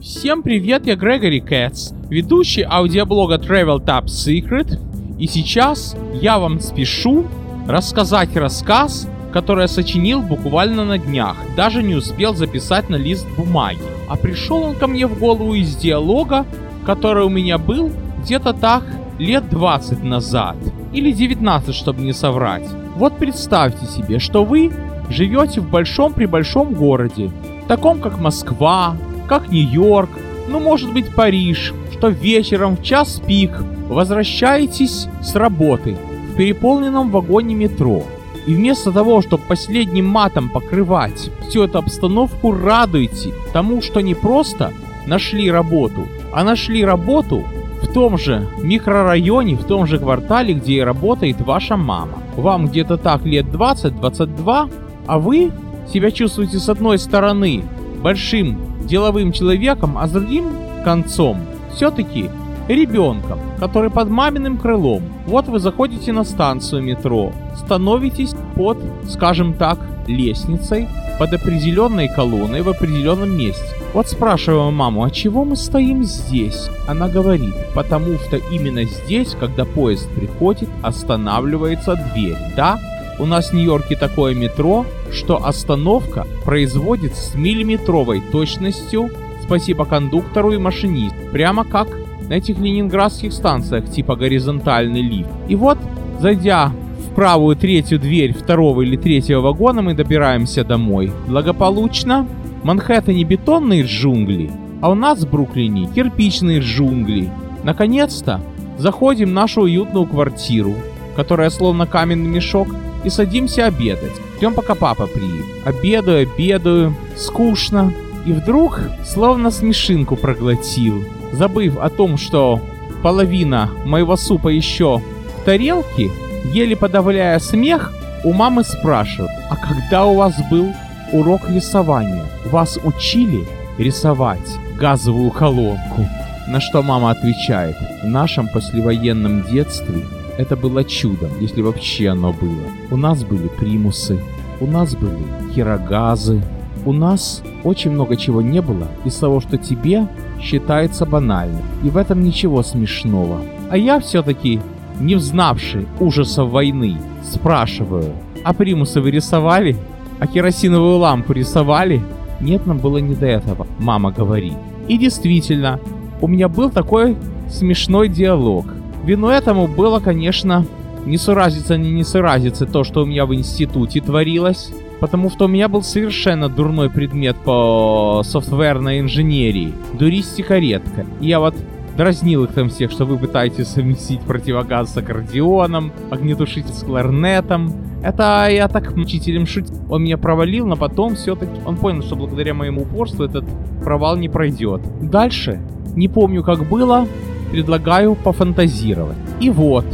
Всем привет, я Грегори Кэтс, ведущий аудиоблога Travel Top Secret, и сейчас я вам спешу рассказать рассказ, который я сочинил буквально на днях, даже не успел записать на лист бумаги. А пришел он ко мне в голову из диалога, который у меня был где-то так лет 20 назад, или 19, чтобы не соврать. Вот представьте себе, что вы живете в большом-пребольшом городе, таком как Москва, как Нью-Йорк, ну может быть Париж, что вечером в час пик возвращаетесь с работы в переполненном вагоне метро. И вместо того, чтобы последним матом покрывать всю эту обстановку, радуете тому, что не просто нашли работу, а нашли работу в том же микрорайоне, в том же квартале, где и работает ваша мама. Вам где-то так лет 20-22, а вы себя чувствуете с одной стороны большим деловым человеком, а с другим концом все-таки ребенком, который под маминым крылом. Вот вы заходите на станцию метро, становитесь под, скажем так, лестницей, под определенной колонной в определенном месте. Вот спрашиваю маму, а чего мы стоим здесь? Она говорит, потому что именно здесь, когда поезд приходит, останавливается дверь. Да, у нас в Нью-Йорке такое метро, что остановка производит с миллиметровой точностью, спасибо кондуктору и машинисту, прямо как на этих ленинградских станциях типа горизонтальный лифт. И вот, зайдя в правую третью дверь второго или третьего вагона, мы добираемся домой. Благополучно. Манхэттене бетонные джунгли, а у нас в Бруклине кирпичные джунгли. Наконец-то заходим в нашу уютную квартиру, которая словно каменный мешок, и садимся обедать. Ждем, пока папа приедет. Обедаю, обедаю, скучно. И вдруг, словно смешинку проглотил, забыв о том, что половина моего супа еще в тарелке, еле подавляя смех, у мамы спрашивают, а когда у вас был урок рисования? Вас учили рисовать газовую колонку? На что мама отвечает, в нашем послевоенном детстве это было чудом, если вообще оно было. У нас были примусы, у нас были хирогазы, у нас очень много чего не было из того, что тебе считается банальным. И в этом ничего смешного. А я все-таки, не взнавший ужасов войны, спрашиваю, а примусы вы рисовали? А керосиновую лампу рисовали? Нет, нам было не до этого, мама говорит. И действительно, у меня был такой смешной диалог. Вину этому было, конечно, не суразиться, не не суразиться то, что у меня в институте творилось. Потому что у меня был совершенно дурной предмет по софтверной инженерии. Дуристика редко. И я вот дразнил их там всех, что вы пытаетесь совместить противогаз с аккордеоном, огнетушитель с кларнетом. Это я так учителем шутил. Он меня провалил, но потом все-таки он понял, что благодаря моему упорству этот провал не пройдет. Дальше, не помню как было, предлагаю пофантазировать. И вот,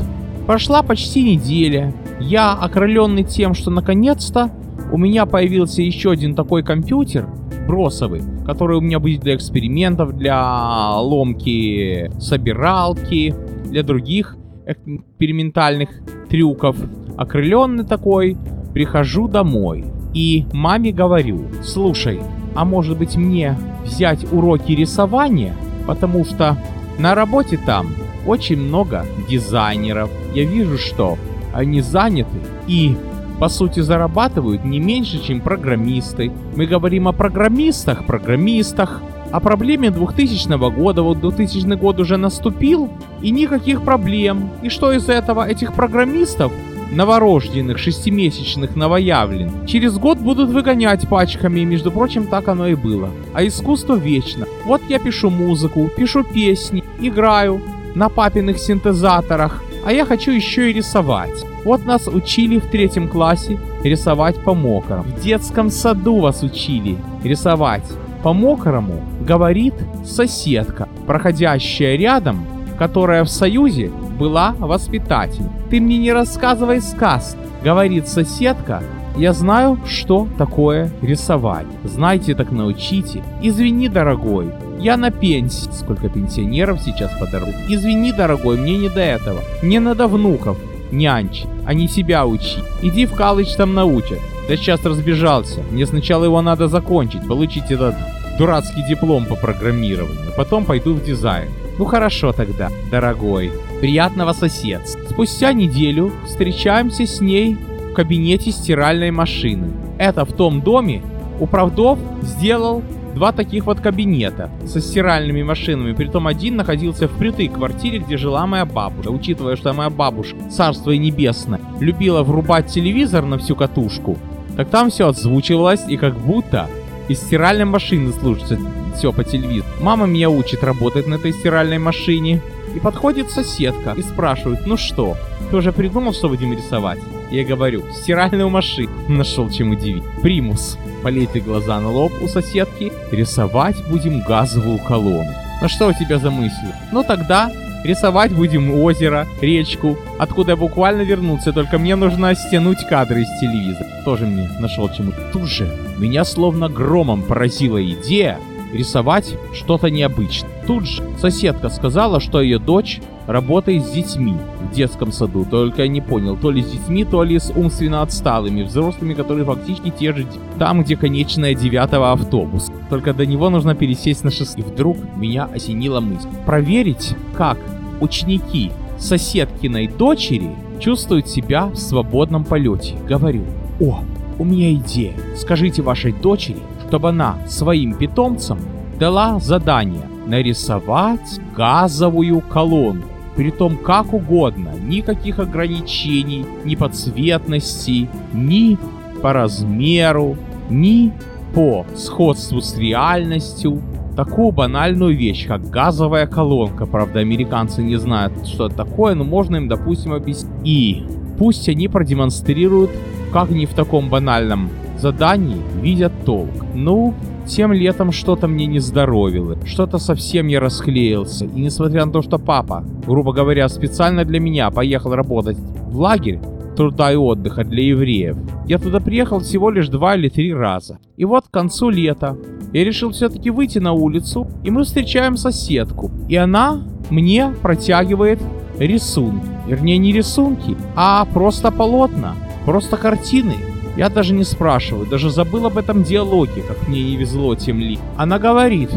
прошла почти неделя. Я, окрыленный тем, что наконец-то у меня появился еще один такой компьютер, бросовый, который у меня будет для экспериментов, для ломки собиралки, для других экспериментальных трюков. Окрыленный такой, прихожу домой и маме говорю, слушай, а может быть мне взять уроки рисования, потому что на работе там очень много дизайнеров. Я вижу, что они заняты и по сути зарабатывают не меньше, чем программисты. Мы говорим о программистах, программистах, о проблеме 2000 года. Вот 2000 год уже наступил, и никаких проблем. И что из этого? Этих программистов, новорожденных, шестимесячных, новоявлен, через год будут выгонять пачками, и, между прочим, так оно и было. А искусство вечно. Вот я пишу музыку, пишу песни, играю на папиных синтезаторах, а я хочу еще и рисовать. Вот нас учили в третьем классе рисовать по мокрому. В детском саду вас учили рисовать по мокрому, говорит соседка, проходящая рядом, которая в Союзе была воспитатель. Ты мне не рассказывай сказ, говорит соседка, я знаю, что такое рисовать. Знаете, так научите. Извини, дорогой, я на пенсии. Сколько пенсионеров сейчас подорвут. Извини, дорогой, мне не до этого. Мне надо внуков нянчить, а не себя учить. Иди в колледж там научат. Да сейчас разбежался. Мне сначала его надо закончить, получить этот дурацкий диплом по программированию, потом пойду в дизайн. Ну хорошо тогда, дорогой. Приятного соседства. Спустя неделю встречаемся с ней в кабинете стиральной машины. Это в том доме, управдов сделал два таких вот кабинета со стиральными машинами. Притом один находился в прятой квартире, где жила моя бабушка. Учитывая, что моя бабушка, царство и небесное, любила врубать телевизор на всю катушку, так там все отзвучивалось и как будто из стиральной машины слушается все по телевизору. Мама меня учит работать на этой стиральной машине. И подходит соседка и спрашивает, ну что, ты уже придумал, что будем рисовать? Я говорю, стиральную машину. Нашел чем удивить. Примус. Полейте глаза на лоб у соседки. Рисовать будем газовую колонну. Ну что у тебя за мысли? Ну тогда рисовать будем озеро, речку, откуда я буквально вернулся, только мне нужно стянуть кадры из телевизора. Тоже мне нашел чему. Тут же меня словно громом поразила идея рисовать что-то необычное. Тут же соседка сказала, что ее дочь работает с детьми в детском саду. Только я не понял, то ли с детьми, то ли с умственно отсталыми, взрослыми, которые фактически те же там, где конечная девятого автобус. Только до него нужно пересесть на шоссе. И вдруг меня осенила мысль. Проверить, как ученики соседкиной дочери чувствуют себя в свободном полете. Говорю, о, у меня идея. Скажите вашей дочери, чтобы она своим питомцам дала задание нарисовать газовую колонку. Притом как угодно, никаких ограничений, ни по цветности, ни по размеру, ни по сходству с реальностью. Такую банальную вещь, как газовая колонка. Правда, американцы не знают, что это такое, но можно им, допустим, объяснить. И пусть они продемонстрируют, как они в таком банальном задании видят толк. Ну, тем летом что-то мне не здоровило, что-то совсем я расклеился. И несмотря на то, что папа, грубо говоря, специально для меня поехал работать в лагерь труда и отдыха для евреев, я туда приехал всего лишь два или три раза. И вот к концу лета я решил все-таки выйти на улицу, и мы встречаем соседку. И она мне протягивает рисунки. Вернее, не рисунки, а просто полотна, просто картины, я даже не спрашиваю, даже забыл об этом диалоге, как мне не везло тем ли. Она говорит,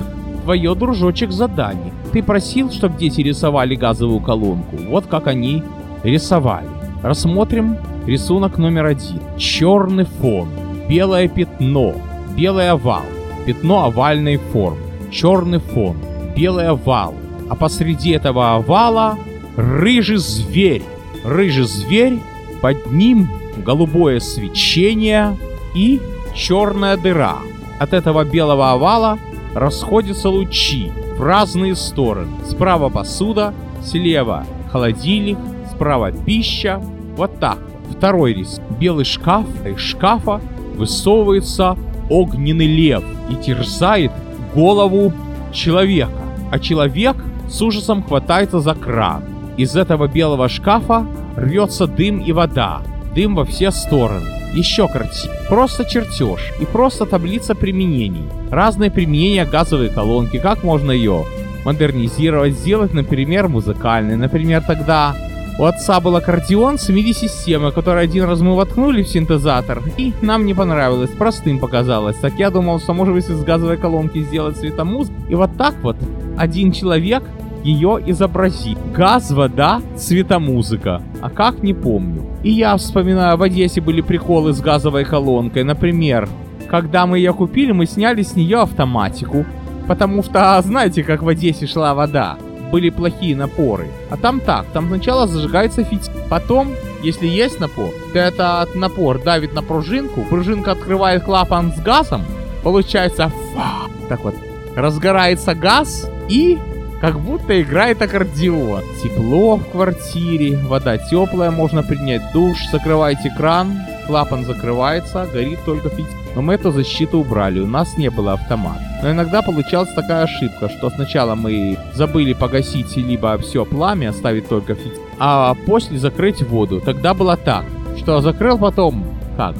твое, дружочек, задание. Ты просил, чтобы дети рисовали газовую колонку. Вот как они рисовали. Рассмотрим рисунок номер один. Черный фон, белое пятно, белый овал, пятно овальной формы, черный фон, белый овал. А посреди этого овала рыжий зверь. Рыжий зверь, под ним голубое свечение и черная дыра. От этого белого овала расходятся лучи в разные стороны. Справа посуда, слева холодильник, справа пища. Вот так. Второй рис. Белый шкаф, из шкафа высовывается огненный лев и терзает голову человека. А человек с ужасом хватается за кран. Из этого белого шкафа рвется дым и вода дым во все стороны. Еще картина. Просто чертеж и просто таблица применений. Разные применения газовой колонки, как можно ее модернизировать, сделать, например, музыкальной. Например, тогда у отца был аккордеон с MIDI-системой, который один раз мы воткнули в синтезатор, и нам не понравилось, простым показалось. Так я думал, что может быть из газовой колонки сделать светомуз. И вот так вот один человек ее изобразит. Газ, вода, цветомузыка. А как, не помню. И я вспоминаю, в Одессе были приколы с газовой колонкой. Например, когда мы ее купили, мы сняли с нее автоматику. Потому что, знаете, как в Одессе шла вода. Были плохие напоры. А там так, там сначала зажигается фитиль. Потом, если есть напор, то этот напор давит на пружинку. Пружинка открывает клапан с газом. Получается, фа, так вот, разгорается газ и как будто играет аккордеон. Тепло в квартире, вода теплая, можно принять душ, закрываете кран, клапан закрывается, горит только фитиль. Но мы эту защиту убрали, у нас не было автомата. Но иногда получалась такая ошибка, что сначала мы забыли погасить либо все пламя, оставить только фитиль, а после закрыть воду. Тогда было так, что закрыл потом, как?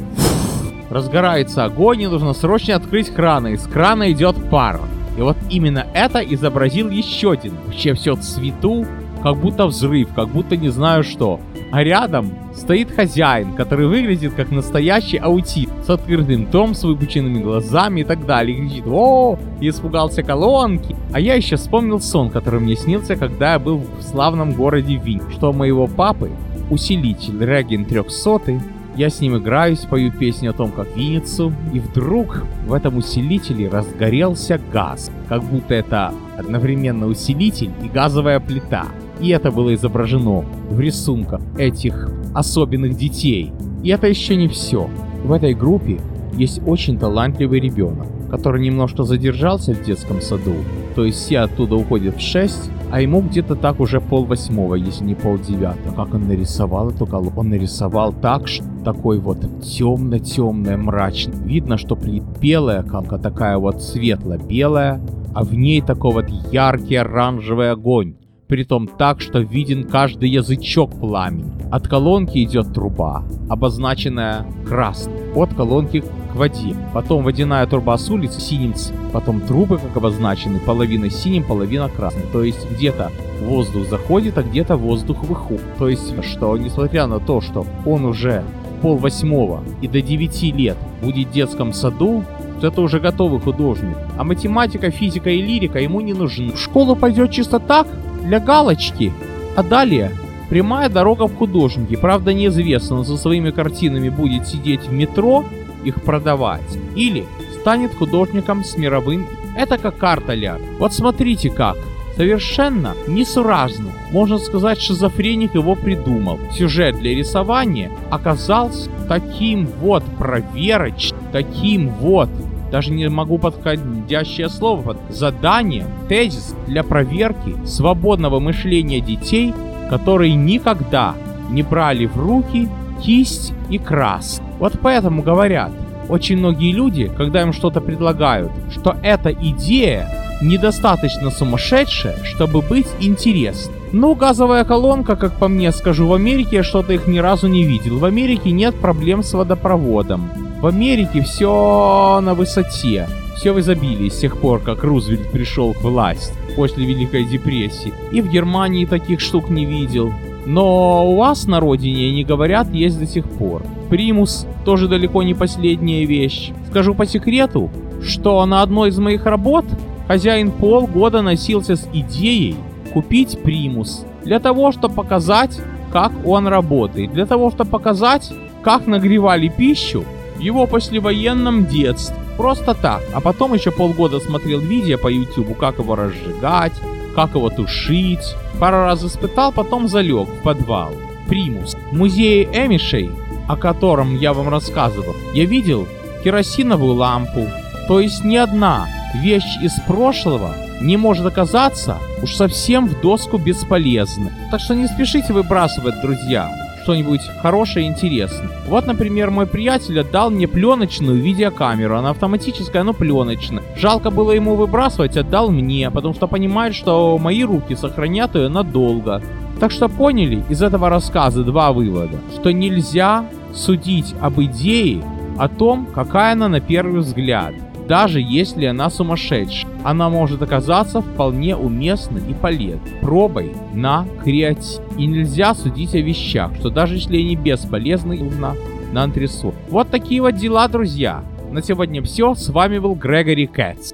Разгорается огонь, и нужно срочно открыть краны. Из крана идет пар. И вот именно это изобразил еще один. Вообще все цвету, как будто взрыв, как будто не знаю что. А рядом стоит хозяин, который выглядит как настоящий аутист, с открытым том, с выпученными глазами и так далее. И кричит, о, я испугался колонки. А я еще вспомнил сон, который мне снился, когда я был в славном городе Винь, что моего папы усилитель Реген 300 я с ним играюсь, пою песню о том, как Винницу, и вдруг в этом усилителе разгорелся газ, как будто это одновременно усилитель и газовая плита. И это было изображено в рисунках этих особенных детей. И это еще не все. В этой группе есть очень талантливый ребенок, который немножко задержался в детском саду. То есть все оттуда уходят в 6, а ему где-то так уже пол восьмого, если не пол девятого. Как он нарисовал эту колонку? Он нарисовал так, что такой вот темно-темная, мрачный. Видно, что белая колонка такая вот светло-белая, а в ней такой вот яркий оранжевый огонь притом так, что виден каждый язычок пламени. От колонки идет труба, обозначенная красной, от колонки к воде. Потом водяная труба с улицы синим Потом трубы, как обозначены, половина синим, половина красным. То есть где-то воздух заходит, а где-то воздух выходит. То есть, что несмотря на то, что он уже пол восьмого и до 9 лет будет в детском саду, то это уже готовый художник. А математика, физика и лирика ему не нужны. В школу пойдет чисто так, для галочки. А далее прямая дорога в художники. Правда неизвестно, со своими картинами будет сидеть в метро, их продавать. Или станет художником с мировым. Это как карта ля. Вот смотрите как. Совершенно несуразно. Можно сказать, шизофреник его придумал. Сюжет для рисования оказался таким вот проверочным, таким вот даже не могу подходящее слово, задание, тезис для проверки свободного мышления детей, которые никогда не брали в руки кисть и крас. Вот поэтому говорят, очень многие люди, когда им что-то предлагают, что эта идея недостаточно сумасшедшая, чтобы быть интересной. Ну, газовая колонка, как по мне скажу, в Америке я что-то их ни разу не видел. В Америке нет проблем с водопроводом. В Америке все на высоте, все в изобилии с тех пор, как Рузвельт пришел к власти после Великой депрессии. И в Германии таких штук не видел. Но у вас на родине, не говорят, есть до сих пор. Примус тоже далеко не последняя вещь. Скажу по секрету, что на одной из моих работ хозяин полгода носился с идеей купить примус. Для того, чтобы показать, как он работает. Для того, чтобы показать, как нагревали пищу в его послевоенном детстве. Просто так. А потом еще полгода смотрел видео по YouTube, как его разжигать, как его тушить. Пару раз испытал, потом залег в подвал. Примус. В музее Эмишей, о котором я вам рассказывал, я видел керосиновую лампу. То есть ни одна вещь из прошлого не может оказаться уж совсем в доску бесполезной. Так что не спешите выбрасывать, друзья что-нибудь хорошее и интересное. Вот, например, мой приятель отдал мне пленочную видеокамеру. Она автоматическая, но пленочная. Жалко было ему выбрасывать, отдал мне, потому что понимает, что мои руки сохранят ее надолго. Так что поняли из этого рассказа два вывода. Что нельзя судить об идее о том, какая она на первый взгляд даже если она сумасшедшая. Она может оказаться вполне уместной и полезной. Пробой на креатив. И нельзя судить о вещах, что даже если они бесполезны, на, на антресоль. Вот такие вот дела, друзья. На сегодня все. С вами был Грегори Кэтс.